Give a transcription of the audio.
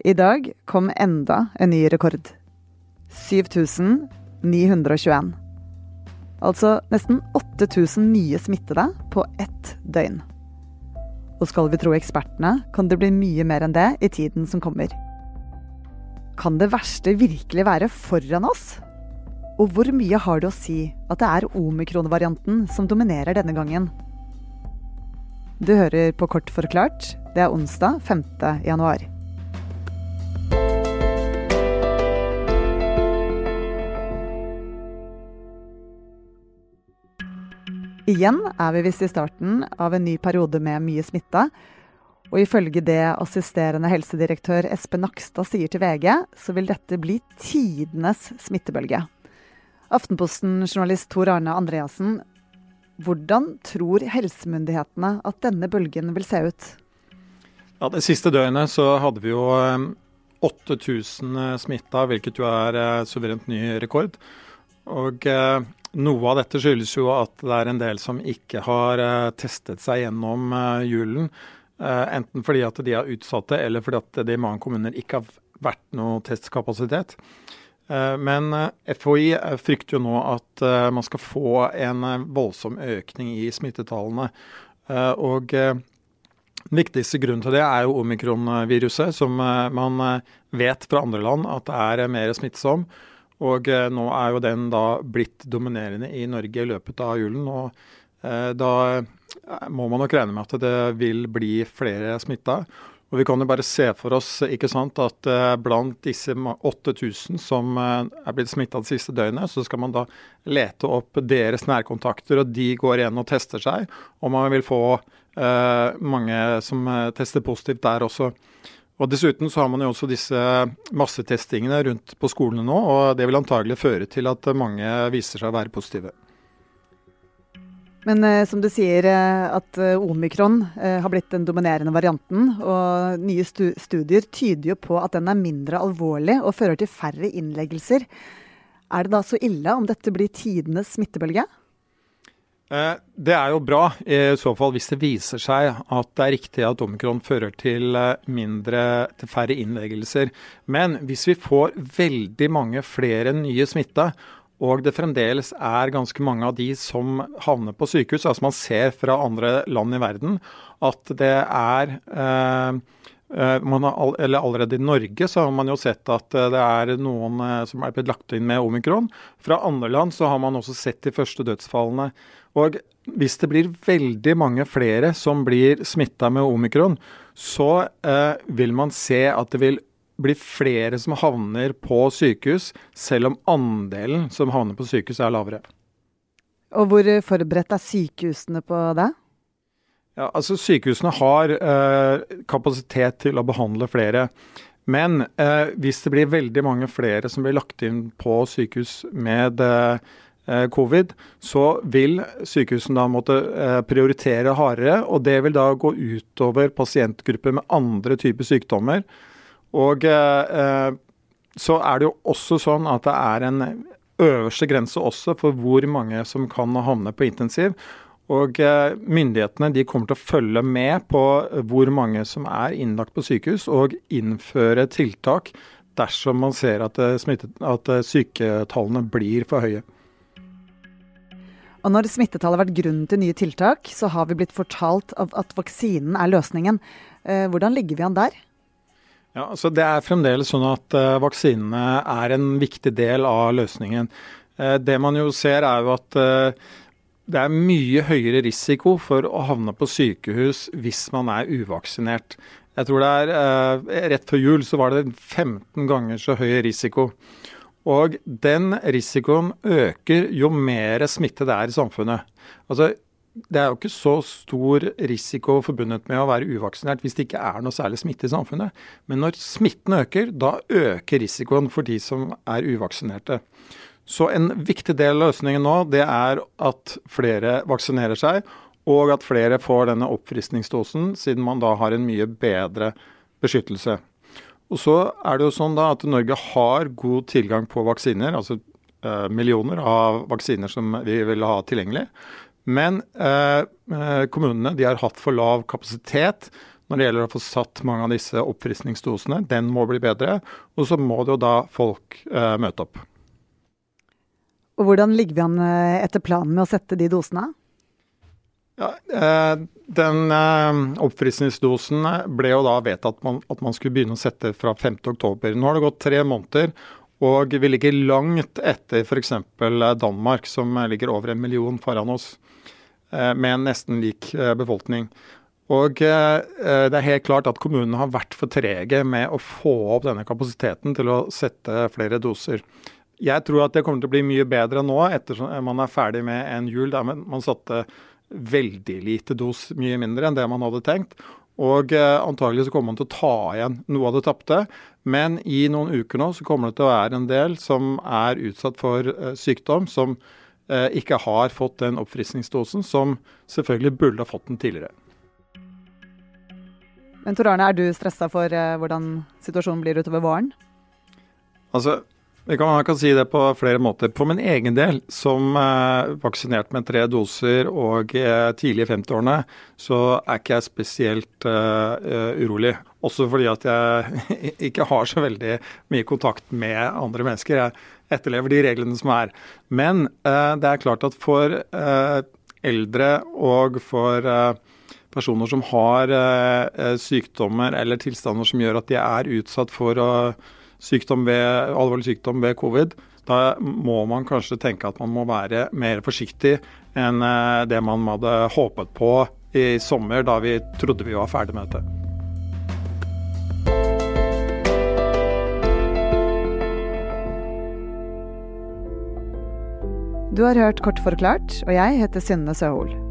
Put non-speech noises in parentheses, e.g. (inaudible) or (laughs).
I dag kom enda en ny rekord. 7921. Altså nesten 8000 nye smittede på ett døgn. Og skal vi tro ekspertene, kan det bli mye mer enn det i tiden som kommer. Kan det verste virkelig være foran oss? Og hvor mye har det å si at det er omikron-varianten som dominerer denne gangen? Du hører på Kort forklart. Det er onsdag 5. januar. Igjen er vi visst i starten av en ny periode med mye smitte. Og ifølge det assisterende helsedirektør Espen Nakstad sier til VG, så vil dette bli tidenes smittebølge. Aftenposten-journalist Tor Arne Andreassen, hvordan tror helsemyndighetene at denne bølgen vil se ut? Ja, Det siste døgnet så hadde vi jo 8000 smitta, hvilket jo er eh, suverent ny rekord. Og eh, noe av dette skyldes jo at det er en del som ikke har uh, testet seg gjennom uh, julen. Uh, enten fordi at de er utsatte, eller fordi at det i mange kommuner ikke har vært noe testkapasitet. Men FHI frykter jo nå at man skal få en voldsom økning i smittetallene. Og den viktigste grunnen til det er jo omikronviruset, som man vet fra andre land at det er mer smittsom. Og eh, nå er jo den da blitt dominerende i Norge i løpet av julen. og eh, Da eh, må man nok regne med at det vil bli flere smitta. Og Vi kan jo bare se for oss ikke sant, at blant disse 8000 som er blitt smitta det siste døgnet, så skal man da lete opp deres nærkontakter, og de går igjen og tester seg. Og man vil få eh, mange som tester positivt der også. Og Dessuten så har man jo også disse massetestingene rundt på skolene nå, og det vil antagelig føre til at mange viser seg å være positive. Men eh, som du sier, eh, at eh, omikron eh, har blitt den dominerende varianten. Og nye stu studier tyder jo på at den er mindre alvorlig og fører til færre innleggelser. Er det da så ille om dette blir tidenes smittebølge? Eh, det er jo bra i så fall hvis det viser seg at det er riktig at omikron fører til eh, mindre, til færre innleggelser. Men hvis vi får veldig mange flere nye smitta, og det fremdeles er ganske mange av de som havner på sykehus, altså man ser fra andre land i verden at det er eh, Eh, har, eller Allerede i Norge så har man jo sett at eh, det er noen eh, som er blitt lagt inn med omikron. Fra andre land så har man også sett de første dødsfallene. Og hvis det blir veldig mange flere som blir smitta med omikron, så eh, vil man se at det vil bli flere som havner på sykehus, selv om andelen som havner på sykehus er lavere. Og hvor forberedt er sykehusene på det? Ja, altså Sykehusene har eh, kapasitet til å behandle flere. Men eh, hvis det blir veldig mange flere som blir lagt inn på sykehus med eh, covid, så vil sykehusene da måtte eh, prioritere hardere. Og det vil da gå utover pasientgrupper med andre typer sykdommer. Og eh, så er det jo også sånn at det er en øverste grense også for hvor mange som kan havne på intensiv. Og eh, Myndighetene de kommer til å følge med på hvor mange som er innlagt på sykehus, og innføre tiltak dersom man ser at, eh, smittet, at eh, syketallene blir for høye. Og Når smittetallet har vært grunnen til nye tiltak, så har vi blitt fortalt at vaksinen er løsningen. Hvordan ligger vi an der? Ja, altså Det er fremdeles sånn at vaksinene er en viktig del av løsningen. Det man jo ser er jo at det er mye høyere risiko for å havne på sykehus hvis man er uvaksinert. Jeg tror det er eh, Rett før jul så var det 15 ganger så høy risiko. Og den risikoen øker jo mer smitte det er i samfunnet. Altså, det er jo ikke så stor risiko forbundet med å være uvaksinert hvis det ikke er noe særlig smitte i samfunnet. Men når smitten øker, da øker risikoen for de som er uvaksinerte. Så en viktig del av løsningen nå det er at flere vaksinerer seg, og at flere får denne oppfriskningsdosen, siden man da har en mye bedre beskyttelse. Og så er det jo sånn da at Norge har god tilgang på vaksiner, altså eh, millioner av vaksiner som vi vil ha tilgjengelig. Men eh, eh kommunene de har hatt for lav kapasitet når det gjelder å få satt mange av disse oppfriskningsdosene. Den må bli bedre. Og så må det jo da folk eh, møte opp. Og hvordan ligger vi an eh, etter planen med å sette de dosene? Ja, eh, den eh, oppfriskningsdosen ble jo da vedtatt at man, at man skulle begynne å sette fra 5.10. Nå har det gått tre måneder. Og vi ligger langt etter f.eks. Danmark, som ligger over en million foran oss, med en nesten lik befolkning. Og Det er helt klart at kommunene har vært for trege med å få opp denne kapasiteten til å sette flere doser. Jeg tror at det kommer til å bli mye bedre nå, ettersom man er ferdig med en jul der man satte veldig lite dos, mye mindre enn det man hadde tenkt. Og eh, antagelig så kommer man til å ta igjen noe av det tapte. Men i noen uker nå så kommer det til å være en del som er utsatt for eh, sykdom, som eh, ikke har fått den oppfriskningsdosen, som selvfølgelig burde ha fått den tidligere. Men Tor Arne, er du stressa for hvordan situasjonen blir utover våren? Altså, kan, man kan si det på flere måter. For min egen del, som eh, vaksinert med tre doser og eh, tidlig i 50-årene, så er ikke jeg spesielt eh, urolig. Også fordi at jeg (laughs) ikke har så veldig mye kontakt med andre mennesker. Jeg etterlever de reglene som er. Men eh, det er klart at for eh, eldre og for eh, personer som har sykdommer eller tilstander som gjør at de er utsatt for å sykdom ved, alvorlig sykdom ved covid, da må man kanskje tenke at man må være mer forsiktig enn eh, det man hadde håpet på i sommer, da vi trodde vi var ferdig med dette. Du har hørt Kort forklart, og jeg heter Synne Søhol.